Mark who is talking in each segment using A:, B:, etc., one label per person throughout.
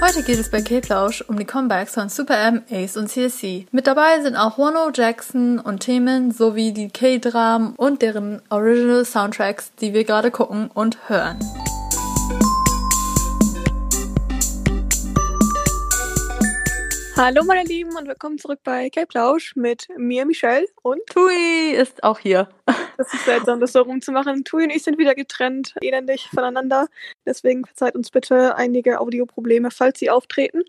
A: Heute geht es bei K-Plausch um die Comebacks von Super M, Ace und CSC. Mit dabei sind auch Wano, Jackson und Themen sowie die K-Dramen und deren Original Soundtracks, die wir gerade gucken und hören.
B: Hallo meine Lieben und willkommen zurück bei K-Plausch mit mir, Michelle und
A: Tui ist auch hier.
B: Das ist seltsam, das so rumzumachen. Tui und ich sind wieder getrennt, elendig voneinander. Deswegen verzeiht uns bitte einige Audioprobleme, falls sie auftreten.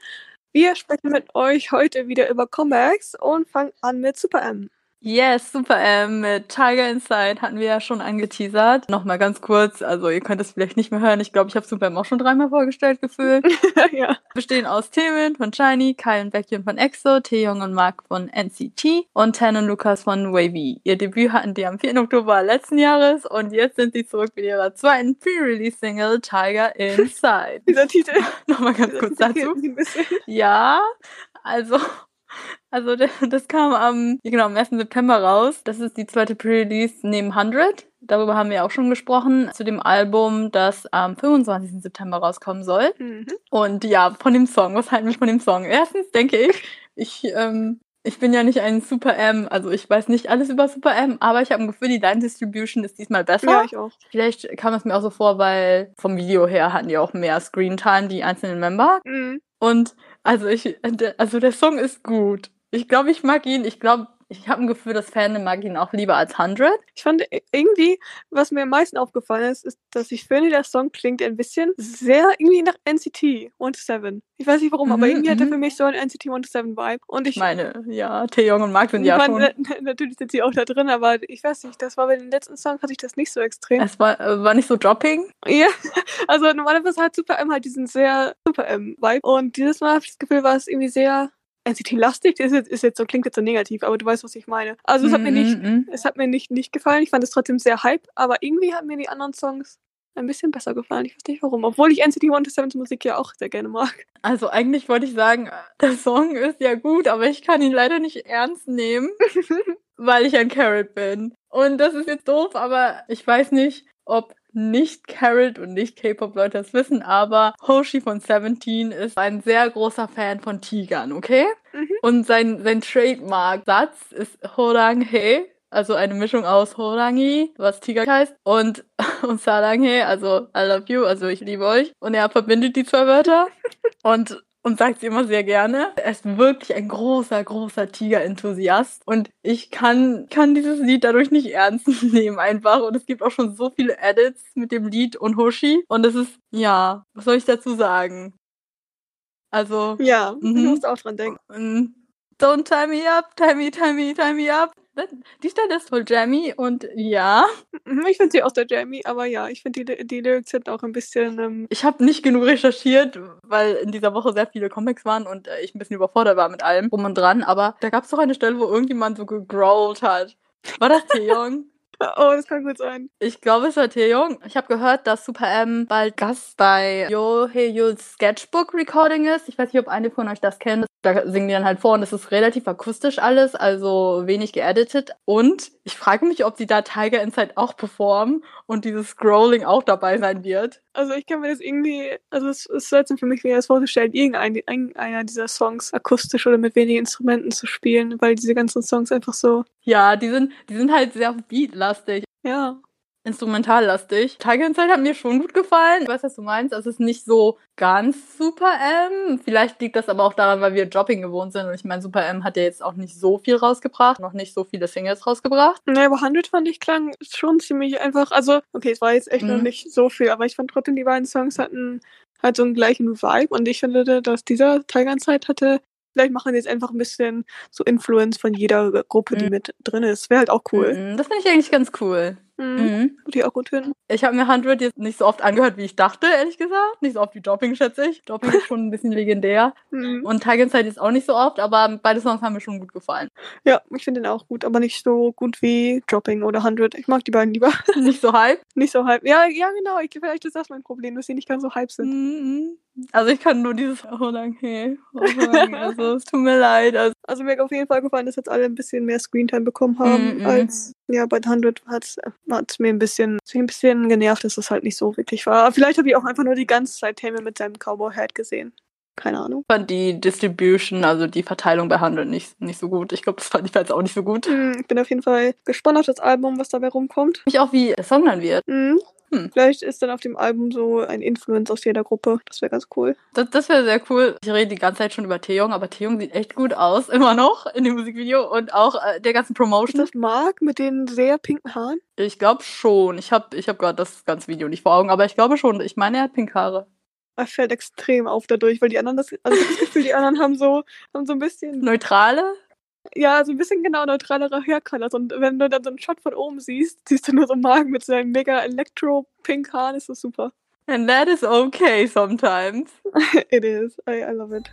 B: Wir sprechen mit euch heute wieder über Comebacks und fangen an mit Super M.
A: Yes, Super M mit Tiger Inside hatten wir ja schon angeteasert. Nochmal ganz kurz, also ihr könnt es vielleicht nicht mehr hören. Ich glaube, ich habe Super M auch schon dreimal vorgestellt gefühlt.
B: ja.
A: Bestehen aus Themen von Shiny, Kai und Becky von EXO, Taeyong und Mark von NCT und Tan und Lukas von Wavy. Ihr Debüt hatten die am 4. Oktober letzten Jahres und jetzt sind sie zurück mit ihrer zweiten Pre-Release-Single Tiger Inside.
B: Dieser Titel.
A: Nochmal ganz kurz dazu. Ja, also also das kam am, genau, am 1. September raus. Das ist die zweite Pre-Release neben 100. Darüber haben wir auch schon gesprochen. Zu dem Album, das am 25. September rauskommen soll. Mhm. Und ja, von dem Song. Was halten wir von dem Song? Erstens denke ich, ich, ähm, ich bin ja nicht ein Super M, also ich weiß nicht alles über Super M, aber ich habe ein Gefühl, die Line Distribution ist diesmal besser.
B: Ja, ich auch.
A: Vielleicht kam es mir auch so vor, weil vom Video her hatten die auch mehr Screen Time, die einzelnen Member. Mhm. Und also ich, also der Song ist gut. Ich glaube, ich mag ihn. Ich glaube, ich habe ein Gefühl, das Fandom mag ihn auch lieber als 100.
B: Ich fand irgendwie, was mir am meisten aufgefallen ist, ist, dass ich finde, der Song klingt ein bisschen sehr irgendwie nach NCT 107. Ich weiß nicht warum, mhm, aber irgendwie hat er mhm. für mich so einen NCT 107 Vibe. Und ich
A: meine, ja, Taeyong und Mark sind ja
B: schon. Natürlich sind sie auch da drin, aber ich weiß nicht, das war bei den letzten Songs hatte ich das nicht so extrem.
A: Es war, äh, war nicht so dropping.
B: Ja, also normalerweise hat Super M halt diesen sehr Super M Vibe und dieses Mal habe ich das Gefühl, war es irgendwie sehr NCT-lastig ist jetzt, ist jetzt so, klingt jetzt so negativ, aber du weißt, was ich meine. Also es hat mir nicht, mm -hmm. es hat mir nicht, nicht gefallen. Ich fand es trotzdem sehr hype, aber irgendwie haben mir die anderen Songs ein bisschen besser gefallen. Ich weiß nicht warum. Obwohl ich NCT 127 Musik ja auch sehr gerne mag.
A: Also eigentlich wollte ich sagen, der Song ist ja gut, aber ich kann ihn leider nicht ernst nehmen, weil ich ein Carrot bin. Und das ist jetzt doof, aber ich weiß nicht, ob nicht Carrot und nicht K-Pop-Leute das wissen, aber Hoshi von Seventeen ist ein sehr großer Fan von Tigern, okay? Mhm. Und sein, sein Trademark-Satz ist Horanghe, also eine Mischung aus Horangi, was Tiger heißt, und, und Saranghe, also I love you, also ich liebe euch. Und er verbindet die zwei Wörter. und und sagt sie immer sehr gerne. Er ist wirklich ein großer, großer Tiger-Enthusiast und ich kann, kann dieses Lied dadurch nicht ernst nehmen einfach und es gibt auch schon so viele Edits mit dem Lied und Hoshi und es ist, ja, was soll ich dazu sagen? Also.
B: Ja, du mhm. musst auch dran denken.
A: Don't tie me up, tie me, tie me, tie me up. Die Stelle ist voll jammy und ja.
B: Mhm, ich finde sie auch sehr jammy, aber ja, ich finde die, die Lyrics sind auch ein bisschen. Ähm
A: ich habe nicht genug recherchiert, weil in dieser Woche sehr viele Comics waren und äh, ich ein bisschen überfordert war mit allem rum und dran. Aber da gab es doch eine Stelle, wo irgendjemand so gegrowlt hat. War das Theon?
B: Oh, das kann gut sein.
A: Ich glaube, es war Taeyong. Ich habe gehört, dass Super M bald Gast bei Yo Hey Yo's Sketchbook Recording ist. Ich weiß nicht, ob eine von euch das kennt. Da singen die dann halt vor und es ist relativ akustisch alles, also wenig geeditet. Und ich frage mich, ob sie da Tiger Inside auch performen und dieses Scrolling auch dabei sein wird.
B: Also ich kann mir das irgendwie, also es ist seltsam für mich, wie das vorzustellen, irgendeiner dieser Songs akustisch oder mit wenigen Instrumenten zu spielen, weil diese ganzen Songs einfach so.
A: Ja, die sind, die sind halt sehr beatlastig.
B: Ja
A: instrumentallastig. Tiger Inside hat mir schon gut gefallen. Ich weiß, was du meinst. Es ist nicht so ganz Super M. Vielleicht liegt das aber auch daran, weil wir Dropping gewohnt sind. Und ich meine, Super M hat ja jetzt auch nicht so viel rausgebracht, noch nicht so viele Singles rausgebracht.
B: Nee, aber 100 fand ich klang schon ziemlich einfach. Also, okay, es war jetzt echt mhm. noch nicht so viel, aber ich fand trotzdem, die beiden Songs hatten halt so einen gleichen Vibe. Und ich finde, dass dieser Tiger Inside hatte Vielleicht machen die jetzt einfach ein bisschen so Influence von jeder Gruppe, die mhm. mit drin ist. Wäre halt auch cool.
A: Mhm, das finde ich eigentlich ganz cool.
B: Mhm. mhm. Würde ich auch gut finden.
A: Ich habe mir 100 jetzt nicht so oft angehört, wie ich dachte, ehrlich gesagt. Nicht so oft wie Dropping, schätze ich. Dropping ist schon ein bisschen legendär. Mhm. Und Tiger Inside ist auch nicht so oft, aber beide Songs haben mir schon gut gefallen.
B: Ja, ich finde den auch gut, aber nicht so gut wie Dropping oder 100. Ich mag die beiden lieber.
A: Nicht so hype?
B: Nicht so hype. Ja, ja, genau. Ich, vielleicht ist das mein Problem, dass sie nicht ganz so hype sind.
A: Mhm. Also ich kann nur dieses Oh danke. Oh, danke. also es tut mir leid.
B: Also, also mir hat auf jeden Fall gefallen, dass jetzt alle ein bisschen mehr Screentime bekommen haben mm -mm. als ja bei 100 hat es mir ein bisschen ein bisschen genervt, dass es halt nicht so wirklich war. Aber vielleicht habe ich auch einfach nur die ganze Zeit Tammy mit seinem Cowboy Hat gesehen. keine Ahnung.
A: Ich fand die Distribution, also die Verteilung bei Handel nicht, nicht so gut. Ich glaube, das fand ich jetzt auch nicht so gut.
B: Mhm, ich bin auf jeden Fall gespannt auf das Album, was dabei rumkommt.
A: Mich auch, wie der Song dann wird.
B: Mhm. Hm. Vielleicht ist dann auf dem Album so ein Influence aus jeder Gruppe. Das wäre ganz cool.
A: Das, das wäre sehr cool. Ich rede die ganze Zeit schon über Taeyong, aber Taeyong sieht echt gut aus, immer noch in dem Musikvideo und auch äh, der ganzen Promotion.
B: Ist das Mark mit den sehr pinken Haaren?
A: Ich glaube schon. Ich habe ich hab gerade das ganze Video nicht vor Augen, aber ich glaube schon. Ich meine, er hat pink Haare.
B: Er fällt extrem auf dadurch, weil die anderen das, also das Gefühl, die anderen haben so, haben so ein bisschen.
A: Neutrale?
B: Ja, so ein bisschen genau neutralere Haircolors. Und wenn du dann so einen Shot von oben siehst, siehst du nur so Magen mit seinem mega Electro-Pink Haaren, ist das super.
A: And that is okay sometimes.
B: it is. I, I love it.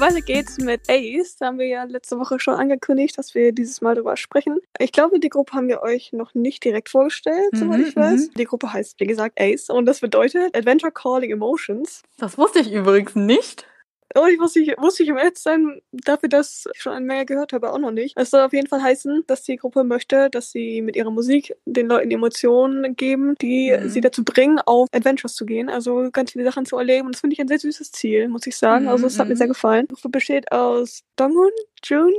B: Weiter geht's mit Ace. Da haben wir ja letzte Woche schon angekündigt, dass wir dieses Mal darüber sprechen. Ich glaube, die Gruppe haben wir euch noch nicht direkt vorgestellt, mhm, soweit ich weiß. Mhm. Die Gruppe heißt, wie gesagt, Ace und das bedeutet Adventure Calling Emotions.
A: Das wusste ich übrigens nicht.
B: Oh, ich wusste, ich wusste ich im sein, dafür, dass ich schon eine Menge gehört habe, auch noch nicht. Es soll auf jeden Fall heißen, dass die Gruppe möchte, dass sie mit ihrer Musik den Leuten Emotionen geben, die mhm. sie dazu bringen, auf Adventures zu gehen, also ganz viele Sachen zu erleben. Und das finde ich ein sehr süßes Ziel, muss ich sagen. Also es hat mir mhm. sehr gefallen. Die Gruppe besteht aus Donghun, Jun,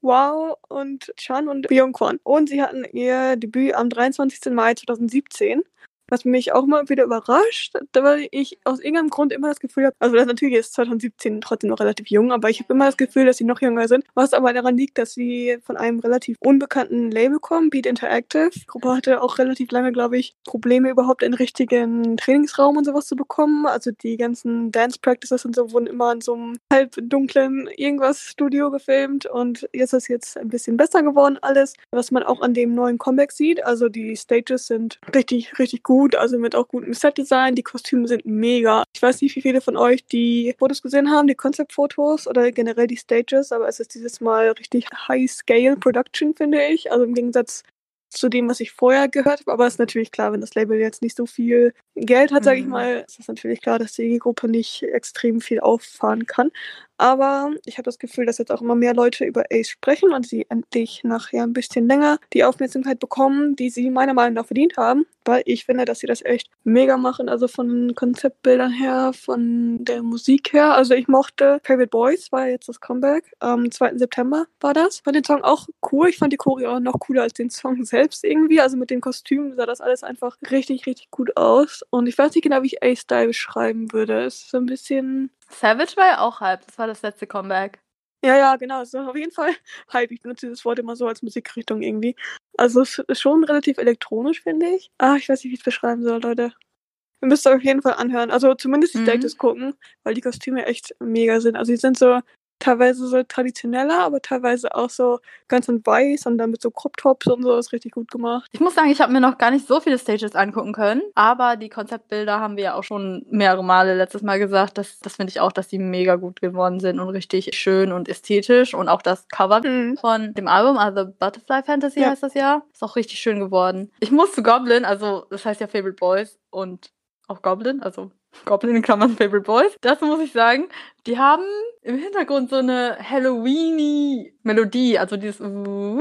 B: Wow und Chan und Byungkwon. Und sie hatten ihr Debüt am 23. Mai 2017 was mich auch mal wieder überrascht, weil ich aus irgendeinem Grund immer das Gefühl habe, also das natürlich ist 2017 trotzdem noch relativ jung, aber ich habe immer das Gefühl, dass sie noch jünger sind, was aber daran liegt, dass sie von einem relativ unbekannten Label kommen, Beat Interactive. Die Gruppe hatte auch relativ lange, glaube ich, Probleme überhaupt einen richtigen Trainingsraum und sowas zu bekommen. Also die ganzen Dance Practices und so wurden immer in so einem halb dunklen irgendwas Studio gefilmt und jetzt ist jetzt ein bisschen besser geworden alles, was man auch an dem neuen Comeback sieht. Also die Stages sind richtig, richtig gut gut, also mit auch gutem Setdesign. Die Kostüme sind mega. Ich weiß nicht, wie viele von euch die Fotos gesehen haben, die Concept-Fotos oder generell die Stages, aber es ist dieses Mal richtig High-Scale-Production, finde ich. Also im Gegensatz zu dem, was ich vorher gehört habe. Aber es ist natürlich klar, wenn das Label jetzt nicht so viel Geld hat, sage ich mhm. mal, ist es natürlich klar, dass die Gruppe nicht extrem viel auffahren kann. Aber ich habe das Gefühl, dass jetzt auch immer mehr Leute über Ace sprechen und sie endlich nachher ein bisschen länger die Aufmerksamkeit bekommen, die sie meiner Meinung nach verdient haben. Weil ich finde, dass sie das echt mega machen. Also von den Konzeptbildern her, von der Musik her. Also ich mochte Favorite Boys, war jetzt das Comeback. Am 2. September war das. Fand den Song auch cool. Ich fand die Choreo noch cooler als den Song selbst irgendwie. Also mit den Kostümen sah das alles einfach richtig, richtig gut aus. Und ich weiß nicht genau, wie ich A-Style beschreiben würde. Es ist so ein bisschen
A: Savage war ja auch Hype. Das war das letzte Comeback.
B: Ja, ja, genau. Ist auf jeden Fall Hype. Ich benutze dieses Wort immer so als Musikrichtung irgendwie. Also es ist schon relativ elektronisch, finde ich. Ah, ich weiß nicht, wie ich es beschreiben soll, Leute. Ihr müsst auf jeden Fall anhören. Also zumindest die mhm. Stages gucken, weil die Kostüme echt mega sind. Also die sind so teilweise so traditioneller, aber teilweise auch so ganz in weiß und dann mit so Crop Tops und so ist richtig gut gemacht.
A: Ich muss sagen, ich habe mir noch gar nicht so viele Stages angucken können, aber die Konzeptbilder haben wir ja auch schon mehrere Male letztes Mal gesagt. Das, das finde ich auch, dass die mega gut geworden sind und richtig schön und ästhetisch und auch das Cover mhm. von dem Album, also Butterfly Fantasy ja. heißt das ja, ist auch richtig schön geworden. Ich muss zu Goblin, also das heißt ja Favorite Boys und auch Goblin, also Goblin in Klammern Favorite Boys. Das muss ich sagen. Die haben im Hintergrund so eine Halloweeny Melodie, also dieses
B: ja,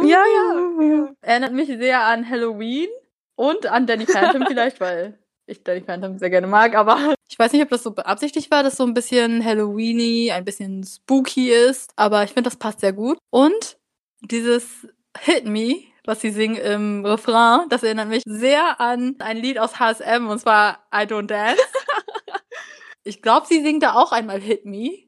B: ja, ja.
A: Erinnert mich sehr an Halloween und an Danny Phantom vielleicht, weil ich Danny Phantom sehr gerne mag, aber ich weiß nicht, ob das so beabsichtigt war, dass so ein bisschen Halloweeny, ein bisschen spooky ist, aber ich finde, das passt sehr gut. Und dieses Hit Me, was sie singen im Refrain, das erinnert mich sehr an ein Lied aus HSM und zwar I Don't Dance. Ich glaube, sie singt da auch einmal Hit Me.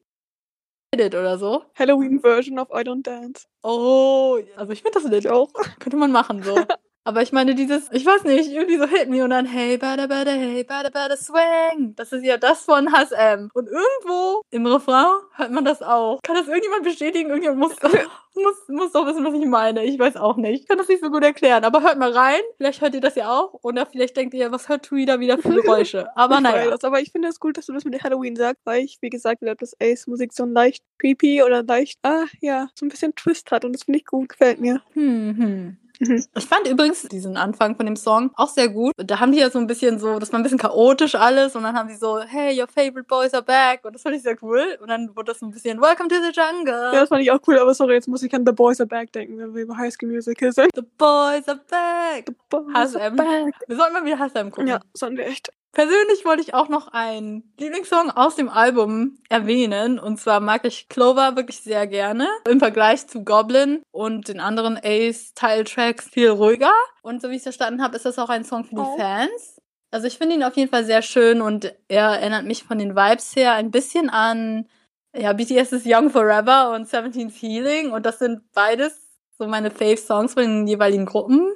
A: Hit it oder so.
B: Halloween Version of I Don't Dance.
A: Oh, also ich finde das Lied auch. Könnte man machen so. Aber ich meine, dieses, ich weiß nicht, irgendwie so Hit Me und dann Hey, bada, bada, hey, bada, bada, swing. Das ist ja das von HSM. Und irgendwo im Refrain hört man das auch. Kann das irgendjemand bestätigen? Irgendjemand muss, muss, muss doch wissen, was ich meine. Ich weiß auch nicht. Ich kann das nicht so gut erklären. Aber hört mal rein. Vielleicht hört ihr das ja auch. Oder vielleicht denkt ihr, was hört Tui da wieder für Geräusche? Aber naja.
B: Das, aber ich finde es gut, dass du das mit Halloween sagst, weil ich, wie gesagt, glaube, dass Ace Musik so ein leicht creepy oder leicht, ah, ja, so ein bisschen Twist hat. Und das finde ich gut. Gefällt mir.
A: Hm, hm. Mhm. Ich fand übrigens diesen Anfang von dem Song auch sehr gut. Da haben die ja so ein bisschen so, das war ein bisschen chaotisch alles und dann haben die so, hey, your favorite boys are back und das fand ich sehr cool. Und dann wurde das so ein bisschen, welcome to the jungle.
B: Ja, das fand ich auch cool, aber sorry, jetzt muss ich an The Boys are back denken, wenn wir über High School Musical sind.
A: The boys are back.
B: The boys
A: HSM.
B: are back.
A: Wir sollten mal wieder HSM gucken.
B: Ja, sollten wir echt.
A: Persönlich wollte ich auch noch einen Lieblingssong aus dem Album erwähnen. Und zwar mag ich Clover wirklich sehr gerne. Im Vergleich zu Goblin und den anderen Ace-Teil-Tracks viel ruhiger. Und so wie ich es verstanden habe, ist das auch ein Song für die
B: Oh.
A: Fans. Also ich finde ihn auf jeden Fall sehr schön und er erinnert mich von den Vibes her ein bisschen an ja, BTS ist Young Forever und 17's Healing. Und das sind beides so meine Fave-Songs von den jeweiligen Gruppen.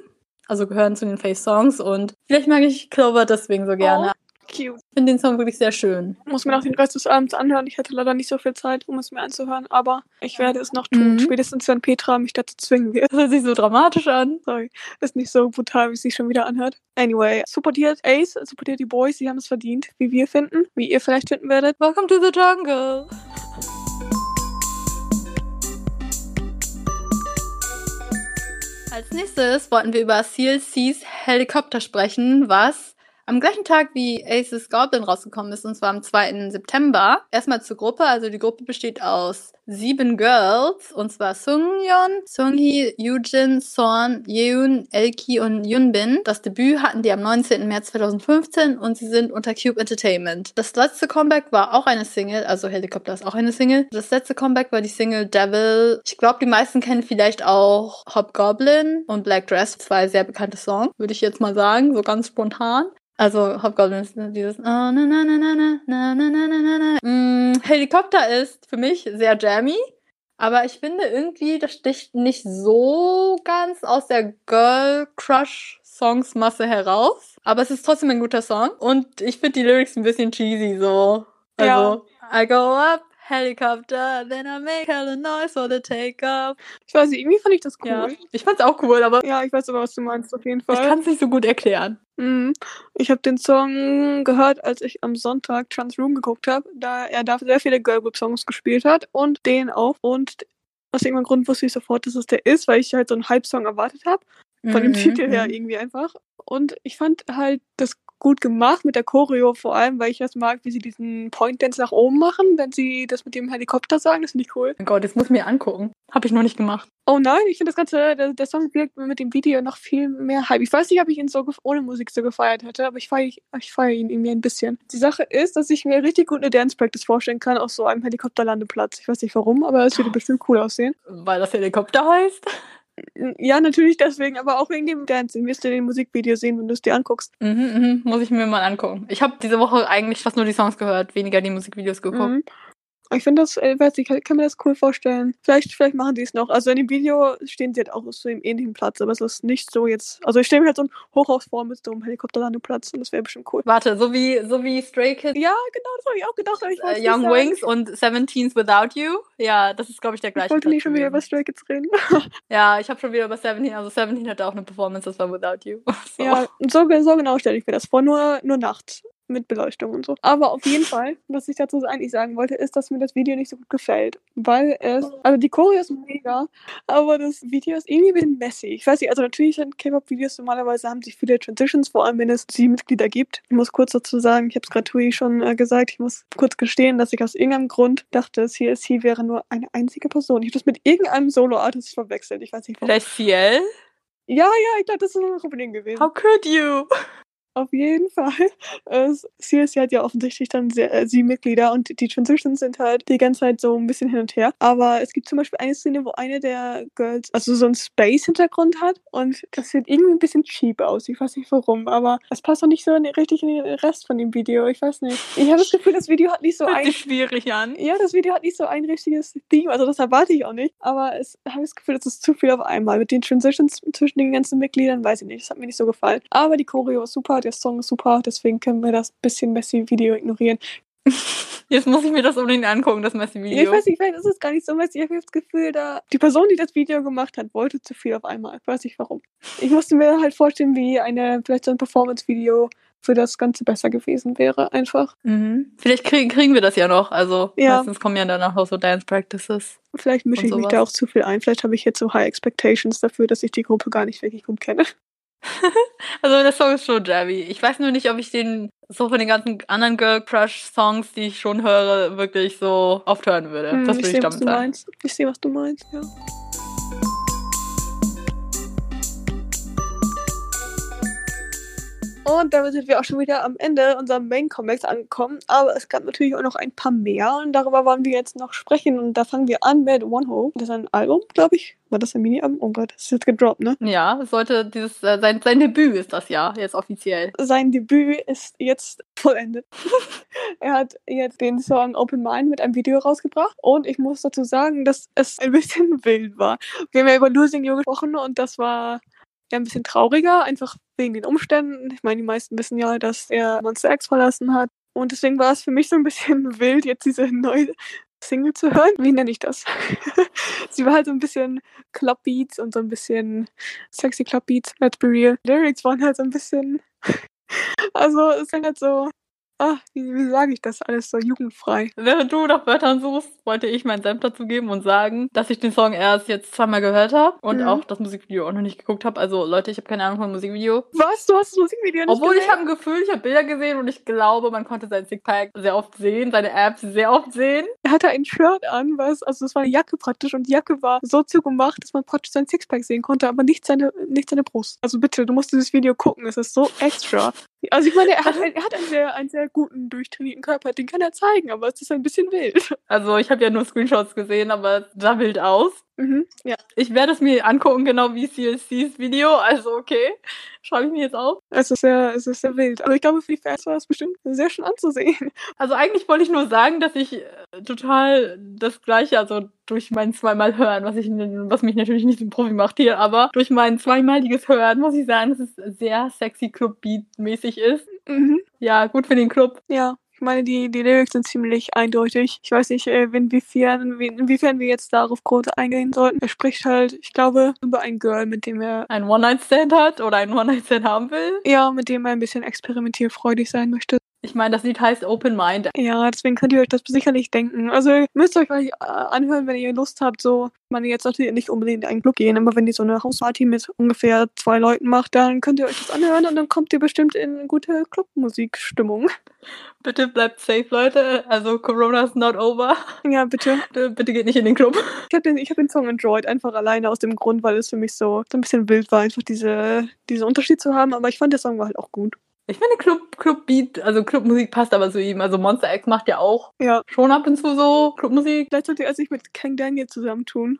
A: Also gehören zu den Fave-Songs. Und vielleicht mag ich Clover deswegen so gerne.
B: Cute.
A: Ich finde den Song wirklich sehr schön.
B: Muss mir noch den Rest des Abends anhören. Ich hatte leider nicht so viel Zeit, um es mir anzuhören, aber ich werde es noch tun.
A: Mhm.
B: Spätestens, wenn Petra mich dazu zwingen wird.
A: Das hört sich so dramatisch an.
B: Sorry. Ist nicht so brutal, wie es sich schon wieder anhört. Anyway, supportiert Ace, supportiert die Boys, sie haben es verdient, wie wir finden, wie ihr vielleicht finden werdet.
A: Welcome to the jungle. Als nächstes wollten wir über CLCs Helikopter sprechen, was am gleichen Tag wie Aces Goblin rausgekommen ist, und zwar am 2. September. Erstmal zur Gruppe, also die Gruppe besteht aus sieben Girls, und zwar Sungyeon, Sunghee, Yujin, Son, Yeun, Elki und Yunbin. Das Debüt hatten die am 19. März 2015 und sie sind unter Cube Entertainment. Das letzte Comeback war auch eine Single, also Helikopter ist auch eine Single. Das letzte Comeback war die Single Devil. Ich glaube, die meisten kennen vielleicht auch Hobgoblin und Black Dress, zwei sehr bekannte Songs, würde ich jetzt mal sagen, so ganz spontan. Also Hobgoblin ist dieses oh, na, na, na, na, na, na, na, na, na, na. Mm, Helikopter ist für mich sehr jammy, aber ich finde irgendwie, das sticht nicht so ganz aus der Girl Crush Songs Masse heraus. Aber es ist trotzdem ein guter Song und ich finde die Lyrics ein bisschen cheesy so. Also, I go up, helicopter, then I make hella noise for the takeoff.
B: Ich weiß nicht, irgendwie fand ich das cool.
A: Ja, ich fand's auch cool, aber
B: Ja, ich weiß aber, was du meinst, auf jeden
A: ich
B: Fall.
A: kann es nicht so gut erklären.
B: Mhm. Ich habe den Song gehört, als ich am Sonntag Trans Room geguckt habe, da er da sehr viele Girlgroup-Songs gespielt hat und den auch. Und aus irgendeinem Grund wusste ich sofort, dass es der ist, weil ich halt so einen Hype-Song erwartet habe. Von dem
A: Mhm,
B: Titel her
A: mhm.
B: irgendwie einfach. Und ich fand halt das gut gemacht mit der Choreo vor allem, weil ich das mag, wie sie diesen Point Dance nach oben machen, wenn sie das mit dem Helikopter sagen. Das finde ich cool.
A: Mein Gott, jetzt muss ich mir angucken. Hab ich noch nicht gemacht.
B: Oh nein, ich finde das Ganze, der, der Song wirkt mit dem Video noch viel mehr Hype. Ich weiß nicht, ob ich ihn so ohne Musik so gefeiert hätte, aber ich feiere ich feier ihn irgendwie ein bisschen. Die Sache ist, dass ich mir richtig gut eine Dance Practice vorstellen kann auf so einem Helikopterlandeplatz. Ich weiß nicht warum, aber es würde bestimmt cool aussehen.
A: Weil das Helikopter heißt.
B: Ja, natürlich deswegen, aber auch wegen dem Dancing. Wirst du den Musikvideo sehen, wenn du es dir anguckst.
A: Mhm, mhm, muss ich mir mal angucken. Ich habe diese Woche eigentlich fast nur die Songs gehört, weniger die Musikvideos geguckt.
B: Mhm. Ich finde das, äh, weiß ich, kann mir das cool vorstellen. Vielleicht, vielleicht machen die es noch. Also in dem Video stehen sie halt auch so einem ähnlichen Platz, aber es ist nicht so jetzt. Also ich stelle mir halt so ein Hochhaus vor mit so einem Helikopterlandeplatz und das wäre bestimmt cool.
A: Warte, so wie, so wie Stray Kids,
B: Ja, genau, das habe ich auch gedacht, aber ich nicht
A: Young
B: sagen.
A: Wings und Seventeens Without You. Ja, das ist, glaube ich, der gleiche.
B: Ich wollte nicht
A: Platz
B: schon wieder über. Stray Kids reden.
A: Ja, ich habe schon wieder über Seventeen. Also Seventeen hatte auch eine Performance, das war Without You. So.
B: Ja, so, so genau stelle ich mir das vor, nur, nur nachts. Mit Beleuchtung und so. Aber auf jeden Fall, was ich dazu eigentlich sagen wollte, ist, dass mir das Video nicht so gut gefällt. Weil es, also die Choreo ist mega, aber das Video ist irgendwie ein bisschen messy. Ich weiß nicht, also natürlich sind K-Pop-Videos normalerweise haben sie viele Transitions, vor allem wenn es sieben Mitglieder gibt. Ich muss kurz dazu sagen, ich habe es gerade Tui schon äh, gesagt, ich muss kurz gestehen, dass ich aus irgendeinem Grund dachte, CLC wäre nur eine einzige Person. Ich habe das mit irgendeinem Solo-Artist verwechselt. Ich weiß nicht warum.
A: Vielleicht CL?
B: Ja, ja, ich glaube, das ist ein Problem gewesen.
A: How could you?
B: Auf jeden Fall. Es, CSC hat ja offensichtlich dann sehr, äh, sieben Mitglieder und die Transitions sind halt die ganze Zeit so ein bisschen hin und her. Aber es gibt zum Beispiel eine Szene, wo eine der Girls also so einen Space-Hintergrund hat und das sieht irgendwie ein bisschen cheap aus. Ich weiß nicht warum, aber es passt auch nicht so richtig in den Rest von dem Video. Ich weiß nicht. Ich habe das Gefühl, das Video hat nicht so ein
A: schwierig an.
B: ja, das Video hat nicht so ein richtiges Theme, also das erwarte ich auch nicht. Aber es habe das Gefühl, es ist zu viel auf einmal. Mit den Transitions zwischen den ganzen Mitgliedern, weiß ich nicht. Das hat mir nicht so gefallen. Aber die Choreo ist super, der Song ist super, deswegen können wir das bisschen messy Video ignorieren.
A: Jetzt muss ich mir das unbedingt angucken, das Messi-Video.
B: Ich weiß nicht, vielleicht ist es gar nicht so messy. Ich habe das Gefühl, da die Person, die das Video gemacht hat, wollte zu viel auf einmal. Ich weiß nicht warum. Ich musste mir halt vorstellen, wie eine, vielleicht so ein Performance-Video für das Ganze besser gewesen wäre, einfach.
A: Mhm. Vielleicht krieg, kriegen wir das ja noch. Also ja. meistens kommen ja danach noch so Dance Practices.
B: Vielleicht mische ich mich da auch zu viel ein. Vielleicht habe ich jetzt so High Expectations dafür, dass ich die Gruppe gar nicht wirklich gut kenne.
A: also der Song ist schon jabby. Ich weiß nur nicht, ob ich den so von den ganzen anderen Girl Crush Songs, die ich schon höre, wirklich so oft hören würde. Hm, das würde ich, ich damit sagen.
B: Ich sehe, was du meinst, ja. Und damit sind wir auch schon wieder am Ende unserer Main Comics angekommen. Aber es gab natürlich auch noch ein paar mehr und darüber wollen wir jetzt noch sprechen. Und da fangen wir an mit One Hope. Das ist ein Album, glaube ich. War das ein Mini-Album? Oh Gott, das ist jetzt gedroppt, ne?
A: Ja, es sollte dieses, äh, sein, sein Debüt ist das ja, jetzt offiziell.
B: Sein Debüt ist jetzt vollendet. er hat jetzt den Song Open Mind mit einem Video rausgebracht. Und ich muss dazu sagen, dass es ein bisschen wild war. Wir haben ja über Losing You gesprochen und das war ja ein bisschen trauriger, einfach wegen den Umständen. Ich meine, die meisten wissen ja, dass er Monster X verlassen hat. Und deswegen war es für mich so ein bisschen wild, jetzt diese neue Single zu hören. Wie nenne ich das? Sie war halt so ein bisschen Clubbeats und so ein bisschen sexy Clubbeats, let's be real. Lyrics waren halt so ein bisschen, also es sind halt so Ach, wie, wie sage ich das alles so jugendfrei?
A: Während du nach Wörtern suchst, wollte ich meinen Senf dazu geben und sagen, dass ich den Song erst jetzt zweimal gehört habe und mhm. auch das Musikvideo auch noch nicht geguckt habe. Also Leute, ich habe keine Ahnung vom Musikvideo.
B: Was? Du hast das Musikvideo nicht
A: Obwohl gesehen? ich habe ein Gefühl, ich habe Bilder gesehen und ich glaube, man konnte sein Sixpack sehr oft sehen, seine Apps sehr oft sehen.
B: Er hatte ein Shirt an, was, also das war eine Jacke praktisch und die Jacke war so zugemacht, dass man praktisch sein Sixpack sehen konnte, aber nicht seine, nicht seine Brust. Also bitte, du musst dieses Video gucken, es ist so extra. Also ich meine, er hat, er hat einen, sehr, einen sehr guten, durchtrainierten Körper, den kann er zeigen, aber es ist ein bisschen wild.
A: Also ich habe ja nur Screenshots gesehen, aber es sah wild aus.
B: Mhm, ja.
A: Ich werde es mir angucken, genau wie CLCs Video. Also okay, schreibe ich mir jetzt auf.
B: Es ist sehr, es ist sehr wild. Aber ich glaube, für die Fans war es bestimmt sehr schön anzusehen.
A: Also eigentlich wollte ich nur sagen, dass ich äh, total das Gleiche, also durch mein zweimal Hören, was ich, was mich natürlich nicht zum Profi macht hier, aber durch mein zweimaliges Hören muss ich sagen, dass es sehr sexy Club-Beat-mäßig ist.
B: Mhm.
A: Ja, gut für den Club.
B: Ja. Ich meine, die, die Lyrics sind ziemlich eindeutig. Ich weiß nicht, äh, inwiefern, inwiefern wir jetzt darauf groß eingehen sollten. Er spricht halt, ich glaube, über ein Girl, mit dem er
A: ein One-Night-Stand hat oder ein One-Night-Stand haben will.
B: Ja, mit dem er ein bisschen experimentierfreudig sein möchte.
A: Ich meine, das Lied heißt Open Mind.
B: Ja, deswegen könnt ihr euch das sicherlich denken. Also ihr müsst euch vielleicht äh, anhören, wenn ihr Lust habt. So, ich meine, jetzt solltet ihr nicht unbedingt in einen Club gehen, aber wenn ihr so eine Hausparty mit ungefähr zwei Leuten macht, dann könnt ihr euch das anhören und dann kommt ihr bestimmt in gute Clubmusikstimmung.
A: Bitte bleibt safe, Leute. Also Corona is not over.
B: Ja, bitte.
A: Bitte geht nicht in den Club.
B: Ich habe den, hab den Song enjoyed, einfach alleine aus dem Grund, weil es für mich so, so ein bisschen wild war, einfach diese, diesen Unterschied zu haben. Aber ich fand, der Song war halt auch gut.
A: Ich finde Club, Clubbeat, also Clubmusik passt aber zu ihm. Also Monster X macht ja auch
B: ja.
A: schon ab und zu so Clubmusik.
B: Vielleicht sollte er sich mit Kang Daniel zusammentun.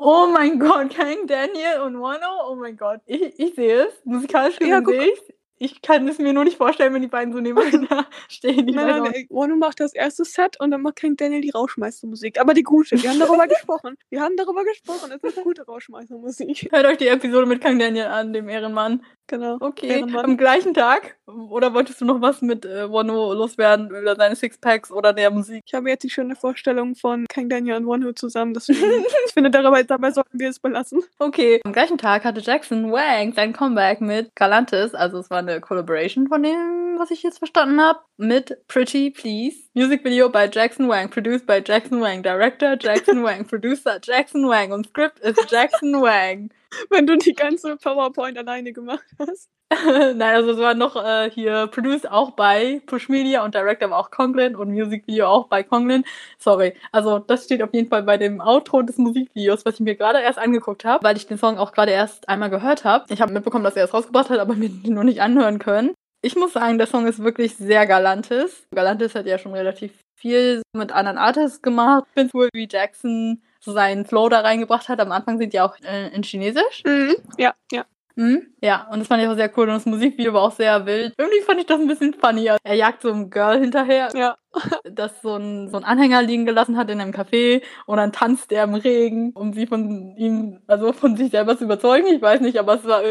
A: Oh mein Gott, Kang Daniel und Wano, oh mein Gott. Ich, ich sehe es. Musikalisch gesehen ja, sehe ich ich kann es mir nur nicht vorstellen, wenn die beiden so nebeneinander stehen.
B: Ich nein, nein, Wano macht das erste Set und dann macht King Daniel die Rauschmeistermusik. Aber die gute. Wir haben darüber gesprochen. Wir haben darüber gesprochen. Es ist gute Rauschmeistermusik.
A: Hört euch die Episode mit King Daniel an, dem Ehrenmann.
B: Genau.
A: Okay. Ehrenmann. Am gleichen Tag? Oder wolltest du noch was mit äh, Wano loswerden über seine Sixpacks oder der Musik?
B: Ich habe jetzt die schöne Vorstellung von King Daniel und Wano zusammen. Deswegen, ich finde, dabei, dabei sollten wir es belassen.
A: Okay. Am gleichen Tag hatte Jackson Wang sein Comeback mit Galantis. Also es war eine Collaboration von dem, was ich jetzt verstanden habe, mit Pretty Please. Music Video by Jackson Wang, produced by Jackson Wang, Director Jackson Wang, Producer Jackson Wang und Script ist Jackson Wang.
B: Wenn du die ganze PowerPoint alleine gemacht hast.
A: Nein, also es war noch äh, hier produced auch bei Push Media und Director war auch Conglin und Music Video auch bei Conglin. Sorry. Also das steht auf jeden Fall bei dem Outro des Musikvideos, was ich mir gerade erst angeguckt habe, weil ich den Song auch gerade erst einmal gehört habe. Ich habe mitbekommen, dass er es rausgebracht hat, aber mir den noch nicht anhören können. Ich muss sagen, der Song ist wirklich sehr Galantis. Galantis hat ja schon relativ viel mit anderen Artists gemacht. Ich finde cool, wie Jackson so seinen Flow da reingebracht hat. Am Anfang sind die auch äh, in Chinesisch.
B: Mhm. Ja, ja.
A: Mhm. Ja, und das fand ich auch sehr cool und das Musikvideo war auch sehr wild. Irgendwie fand ich das ein bisschen funny. Er jagt so einem Girl hinterher.
B: Ja.
A: Das so ein, so ein Anhänger liegen gelassen hat in einem Café und dann tanzt er im Regen, um sie von ihm, also von sich selber zu überzeugen. Ich weiß nicht, aber es war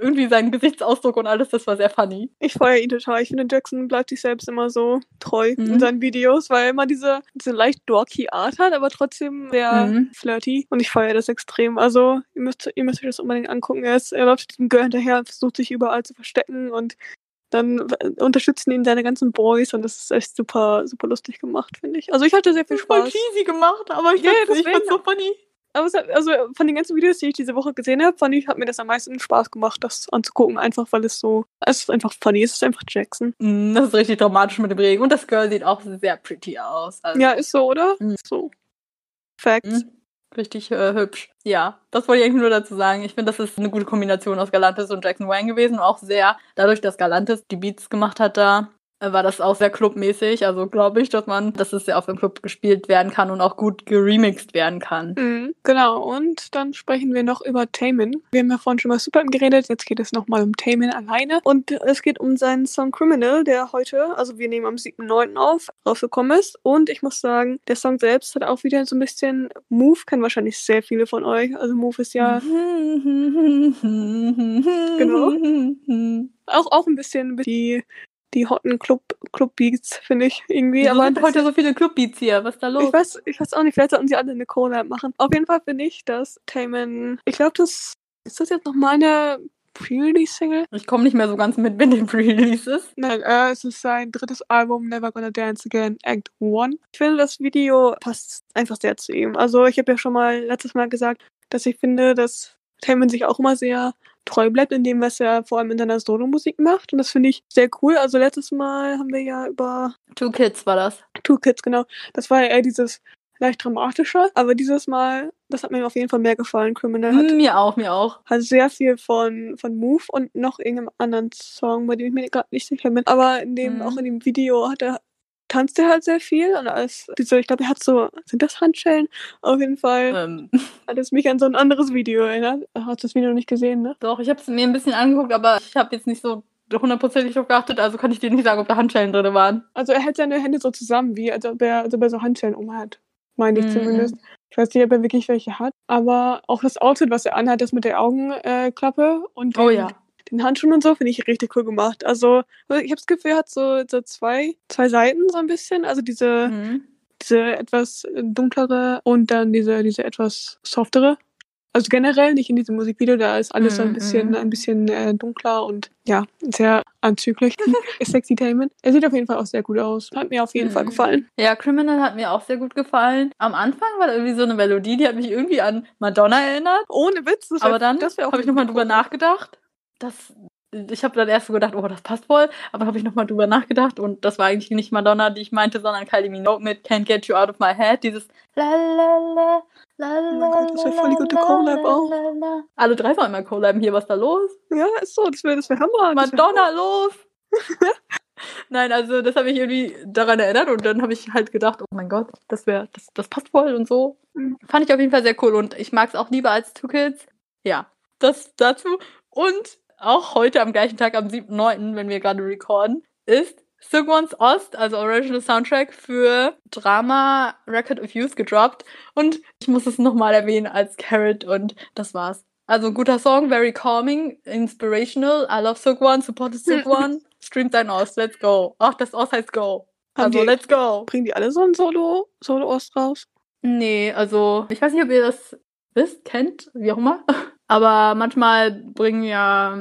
A: irgendwie sein Gesichtsausdruck und alles, das war sehr funny.
B: Ich feiere ihn total. Ich finde, Jackson bleibt sich selbst immer so treu mhm. in seinen Videos, weil er immer diese, diese leicht dorky Art hat, aber trotzdem sehr mhm. flirty. Und ich feiere das extrem. Also, ihr müsst, ihr müsst euch das unbedingt angucken. Er, ist, er läuft diesem Girl hinterher versucht sich überall zu verstecken und dann unterstützen ihn seine ganzen Boys und das ist echt super, super lustig gemacht, finde ich. Also ich hatte sehr viel Spaß.
A: Voll cheesy gemacht, aber ich, yeah, fand, ich so funny.
B: Aber es hat, also von den ganzen Videos, die ich diese Woche gesehen habe, fand ich, hat mir das am meisten Spaß gemacht, das anzugucken, einfach weil es so, es ist einfach funny, es ist einfach Jackson.
A: Mm, das ist richtig dramatisch mit dem Regen und das Girl sieht auch sehr pretty aus.
B: Also. Ja, ist so, oder? Mhm. So. Facts. Mhm.
A: Richtig äh, hübsch. Ja, das wollte ich eigentlich nur dazu sagen. Ich finde, das ist eine gute Kombination aus Galantis und Jackson Wang gewesen. Auch sehr, dadurch, dass Galantis die Beats gemacht hat da, war das auch sehr clubmäßig. Also glaube ich, dass man, dass es sehr auf dem Club gespielt werden kann und auch gut geremixed werden kann.
B: Mhm, genau. Und dann sprechen wir noch über Taman. Wir haben ja vorhin schon mal Super geredet. Jetzt geht es nochmal um Taman alleine. Und es geht um seinen Song Criminal, der heute, also wir nehmen am 7.9. auf, rausgekommen ist. Und ich muss sagen, der Song selbst hat auch wieder so ein bisschen Move, kennen wahrscheinlich sehr viele von euch. Also Move ist ja. genau. Auch, auch ein bisschen die die hotten Club, Club Beats, finde ich irgendwie.
A: Wieso aber sind heute so viele Club Beats hier. Was ist da los?
B: Ich weiß, ich weiß auch nicht, vielleicht sollten sie alle eine Collab machen. Auf jeden Fall finde ich, dass Taman, ich glaube, das ist das jetzt noch meine Pre-Release-Single?
A: Ich komme nicht mehr so ganz mit mit den Pre-Releases.
B: Nein, äh, es ist sein drittes Album, Never Gonna Dance Again, Act 1. Ich finde, das Video passt einfach sehr zu ihm. Also, ich habe ja schon mal letztes Mal gesagt, dass ich finde, dass Taman sich auch immer sehr treu bleibt in dem, was er vor allem in seiner Solo-Musik macht. Und das finde ich sehr cool. Also letztes Mal haben wir ja über
A: Two Kids war das.
B: Two Kids, genau. Das war ja eher dieses leicht dramatischer, aber dieses Mal, das hat mir auf jeden Fall mehr gefallen. Criminal hat,
A: mir auch, mir auch.
B: Hat sehr viel von, von Move und noch irgendeinem anderen Song, bei dem ich mir gerade nicht sicher bin. Aber in dem, mhm. auch in dem Video hat er tanzt er halt sehr viel und als diese, ich glaube, er hat so, sind das Handschellen? Auf jeden Fall ähm. hat es mich an so ein anderes Video erinnert. Hast du das Video noch nicht gesehen, ne?
A: Doch, ich habe es mir ein bisschen angeguckt, aber ich habe jetzt nicht so hundertprozentig drauf geachtet, also kann ich dir nicht sagen, ob da Handschellen drin waren.
B: Also er hält seine Hände so zusammen, wie als ob er, als ob er so Handschellen umhat. Meine ich mm. zumindest. Ich weiß nicht, ob er wirklich welche hat. Aber auch das Outfit, was er anhat, das mit der Augenklappe äh, und
A: oh, ja
B: den Handschuhen und so finde ich richtig cool gemacht. Also ich habe das Gefühl, er hat so, so zwei, zwei Seiten so ein bisschen. Also diese, mhm. diese etwas dunklere und dann diese, diese etwas softere. Also generell nicht in diesem Musikvideo, da ist alles so ein mhm, bisschen, mhm. ein bisschen äh, dunkler und ja, sehr anzüglich. Sexy Tainment. Er sieht auf jeden Fall auch sehr gut aus. Hat mir auf jeden mhm. Fall gefallen.
A: Ja, Criminal hat mir auch sehr gut gefallen. Am Anfang war da irgendwie so eine Melodie, die hat mich irgendwie an Madonna erinnert.
B: Ohne Witz.
A: Aber dann habe ich nochmal drüber nachgedacht das, ich habe dann erst so gedacht, oh, das passt voll, aber dann habe ich nochmal drüber nachgedacht und das war eigentlich nicht Madonna, die ich meinte, sondern Kylie Minogue mit Can't Get You Out of My Head, dieses la la la la la oh Gott,
B: das wäre voll die gute Collab auch.
A: Alle drei sollen mal collaben hier, was da los?
B: Ja, ist so, das wäre das wär Hammer.
A: Madonna, wär los! Nein, also das habe ich irgendwie daran erinnert und dann habe ich halt gedacht, oh mein Gott, das wäre, das, das passt voll und so. Mhm. Fand ich auf jeden Fall sehr cool und ich mag es auch lieber als Two Kids. Ja, das dazu. Und auch heute am gleichen Tag, am 7.9., wenn wir gerade recorden, ist Sigmund's Ost, also Original Soundtrack für Drama Record of Youth gedroppt. Und ich muss es nochmal erwähnen als Carrot und das war's. Also guter Song, very calming, inspirational. I love Sugwon, supported Sugwon. Streamt dein Ost, let's go. Ach, das Ost heißt go. Also die, let's go.
B: Bringen die alle so ein Solo, Solo Ost raus?
A: Nee, also ich weiß nicht, ob ihr das wisst, kennt, wie auch immer. Aber manchmal bringen ja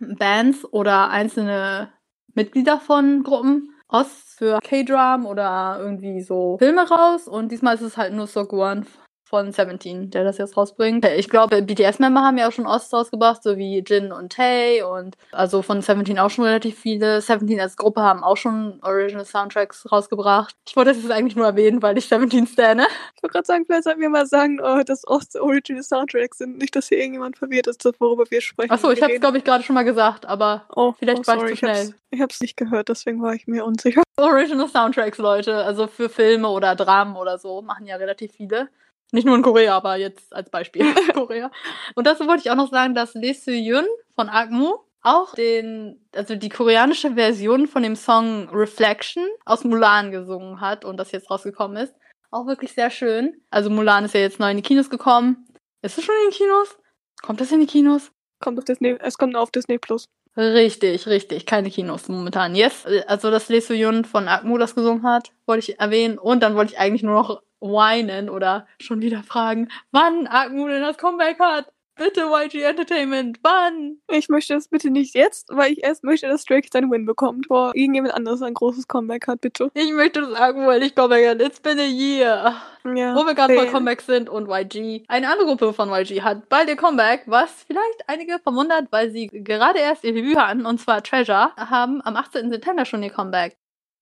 A: Bands oder einzelne Mitglieder von Gruppen Ost für K-Drum oder irgendwie so Filme raus. Und diesmal ist es halt nur Soguan von Seventeen, der das jetzt rausbringt. Ich glaube, BTS-Member haben ja auch schon Ost rausgebracht, so wie Jin und Tay und also von Seventeen auch schon relativ viele. Seventeen als Gruppe haben auch schon Original Soundtracks rausgebracht. Ich wollte das jetzt eigentlich nur erwähnen, weil ich Seventeen stane.
B: Ich wollte gerade sagen, vielleicht sollten wir mal sagen, oh, dass Ost Original Soundtracks sind. Nicht, dass hier irgendjemand verwirrt ist, worüber wir sprechen.
A: Achso, ich habe es, glaube ich, gerade schon mal gesagt, aber oh, vielleicht oh, war ich zu schnell.
B: Ich habe es nicht gehört, deswegen war ich mir unsicher.
A: Original Soundtracks, Leute, also für Filme oder Dramen oder so, machen ja relativ viele. Nicht nur in Korea, aber jetzt als Beispiel Korea. Und dazu wollte ich auch noch sagen, dass Lee Soo-yoon von Agmu auch den, also die koreanische Version von dem Song Reflection aus Mulan gesungen hat und das jetzt rausgekommen ist. Auch wirklich sehr schön. Also Mulan ist ja jetzt neu in die Kinos gekommen. Ist es schon in den Kinos? Kommt das in die Kinos?
B: Kommt auf Disney, es kommt auf Disney Plus.
A: Richtig, richtig. Keine Kinos momentan. Yes, also dass Lee Soo-yoon von Agmu das gesungen hat, wollte ich erwähnen. Und dann wollte ich eigentlich nur noch weinen oder schon wieder fragen, wann Agmu denn das Comeback hat. Bitte YG Entertainment, wann?
B: Ich möchte das bitte nicht jetzt, weil ich erst möchte, dass Stray Kids einen Win bekommt, bevor irgendjemand anderes ein großes Comeback hat, bitte.
A: Ich möchte sagen, weil ich Comeback hat. It's been a year.
B: Ja.
A: Wo wir gerade bei
B: fair.
A: Comebacks sind und YG. Eine andere Gruppe von YG hat bald ihr Comeback, was vielleicht einige verwundert, weil sie gerade erst ihr Debüt hatten, und zwar Treasure, haben am 18. September schon ihr Comeback.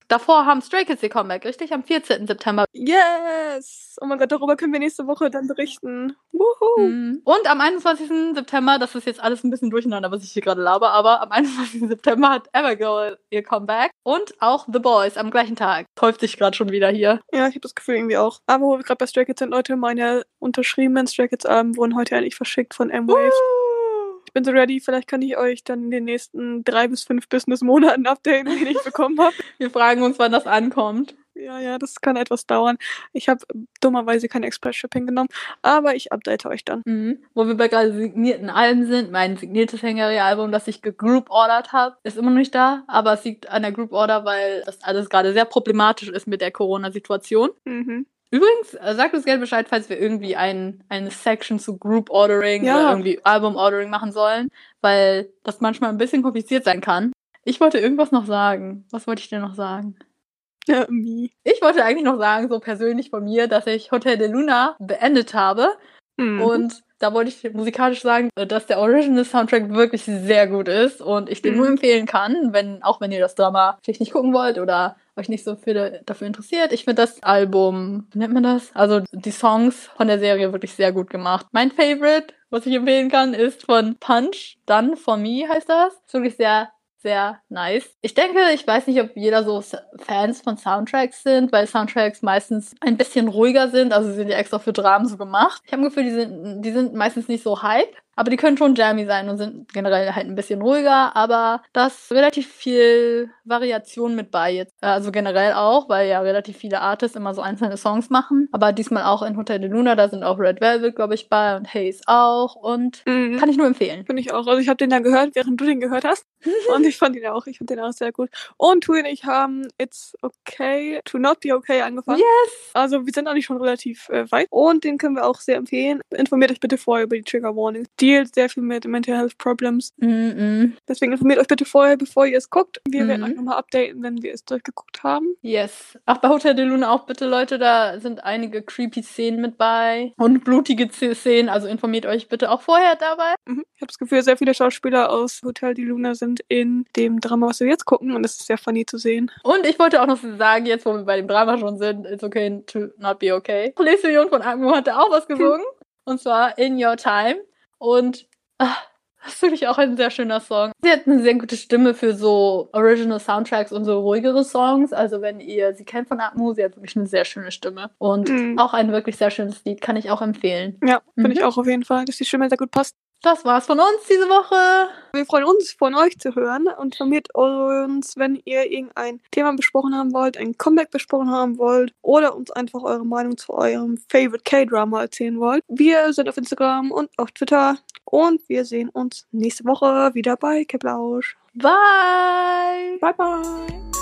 A: Davor haben Stray Kids ihr Comeback, richtig? Am 14. September.
B: Yes! Oh mein Gott, darüber können wir nächste Woche dann berichten. Wuhu!
A: Mhm. Und am 21. September, das ist jetzt alles ein bisschen durcheinander, was ich hier gerade laber, aber am 21. September hat Evergirl ihr Comeback und auch The Boys am gleichen Tag. Häuft sich gerade schon wieder hier.
B: Ja, ich habe das Gefühl irgendwie auch. Aber wo wir gerade bei Stray Kids sind, Leute, meine unterschriebenen Stray Kids Alben wurden heute endlich verschickt von M-Wave. Bin so ready, vielleicht kann ich euch dann in den nächsten drei bis fünf Business-Monaten updaten, wen ich bekommen habe.
A: Wir fragen uns, wann das ankommt.
B: Ja, ja, das kann etwas dauern. Ich habe dummerweise kein Express-Shipping genommen, aber ich update euch dann.
A: Mhm. Wo wir bei gerade signierten Alben sind, mein signiertes Hängerie-Album, das ich gegroup-ordert habe, ist immer noch nicht da, aber es liegt an der Group-Order, weil das alles gerade sehr problematisch ist mit der Corona-Situation.
B: Mhm.
A: Übrigens, äh, sagt uns gerne Bescheid, falls wir irgendwie ein, eine Section zu Group Ordering
B: Ja.
A: oder irgendwie Album Ordering machen sollen, weil das manchmal ein bisschen kompliziert sein kann. Ich wollte irgendwas noch sagen. Was wollte ich denn noch sagen?
B: Ja, wie?
A: Ich wollte eigentlich noch sagen, so persönlich von mir, dass ich Hotel de Luna beendet habe.
B: Mhm.
A: Und da wollte ich musikalisch sagen, äh, dass der Original Soundtrack wirklich sehr gut ist und ich den
B: Mhm.
A: nur empfehlen kann, wenn, auch wenn ihr das Drama vielleicht nicht gucken wollt oder euch nicht so viel dafür interessiert. Ich finde das Album, wie nennt man das? Also die Songs von der Serie wirklich sehr gut gemacht. Mein Favorite, was ich empfehlen kann, ist von Punch, Done For Me heißt das. Ist wirklich sehr sehr nice. Ich denke, ich weiß nicht, ob jeder so Fans von Soundtracks sind, weil Soundtracks meistens ein bisschen ruhiger sind. Also sind ja extra für Dramen so gemacht. Ich habe ein Gefühl, die sind, die sind meistens nicht so hype. Aber die können schon jammy sein und sind generell halt ein bisschen ruhiger, aber da ist relativ viel Variation mit bei jetzt. Äh, Also generell auch, weil ja relativ viele Artists immer so einzelne Songs machen. Aber diesmal auch in Hotel de Luna, da sind auch Red Velvet, glaube ich, bei und Haze auch. Und
B: Mhm.
A: kann ich nur empfehlen.
B: Finde ich auch. Also ich habe den dann gehört, während du den gehört hast. Und ich fand ihn auch. Ich fand den auch sehr gut. Und Tu und ich haben It's Okay to Not Be Okay angefangen.
A: Yes!
B: Also wir sind eigentlich schon relativ äh, weit. Und den können wir auch sehr empfehlen. Informiert euch bitte vorher über die Trigger Warnings. Dealt sehr viel mit Mental Health Problems.
A: Mm-mm.
B: Deswegen informiert euch bitte vorher, bevor ihr es guckt. Wir
A: Mhm.
B: werden euch nochmal updaten, wenn wir es durchgeguckt haben.
A: Yes. Ach, bei Hotel de Luna auch bitte, Leute, da sind einige creepy Szenen mit bei und blutige Szenen, also informiert euch bitte auch vorher dabei.
B: Mhm. Ich habe das Gefühl, sehr viele Schauspieler aus Hotel die Luna sind in dem Drama, was wir jetzt gucken. Und es ist sehr funny zu sehen.
A: Und ich wollte auch noch sagen, jetzt wo wir bei dem Drama schon sind, it's okay to not be okay. Police Million von Agmo hatte auch was gesungen, und zwar In Your Time. Und ah, das ist wirklich auch ein sehr schöner Song. Sie hat eine sehr gute Stimme für so Original Soundtracks und so ruhigere Songs. Also wenn ihr sie kennt von Agmo, sie hat wirklich eine sehr schöne Stimme. Und
B: Mhm.
A: auch ein wirklich sehr schönes Lied, kann ich auch empfehlen.
B: Ja, finde
A: Mhm.
B: ich auch auf jeden Fall, dass die Stimme sehr gut passt.
A: Das war's von uns diese Woche.
B: Wir freuen uns, von euch zu hören und informiert uns, wenn ihr irgendein Thema besprochen haben wollt, ein Comeback besprochen haben wollt oder uns einfach eure Meinung zu eurem Favorite K-Drama erzählen wollt. Wir sind auf Instagram und auf Twitter und wir sehen uns nächste Woche wieder bei Keplausch.
A: Bye.
B: Bye bye!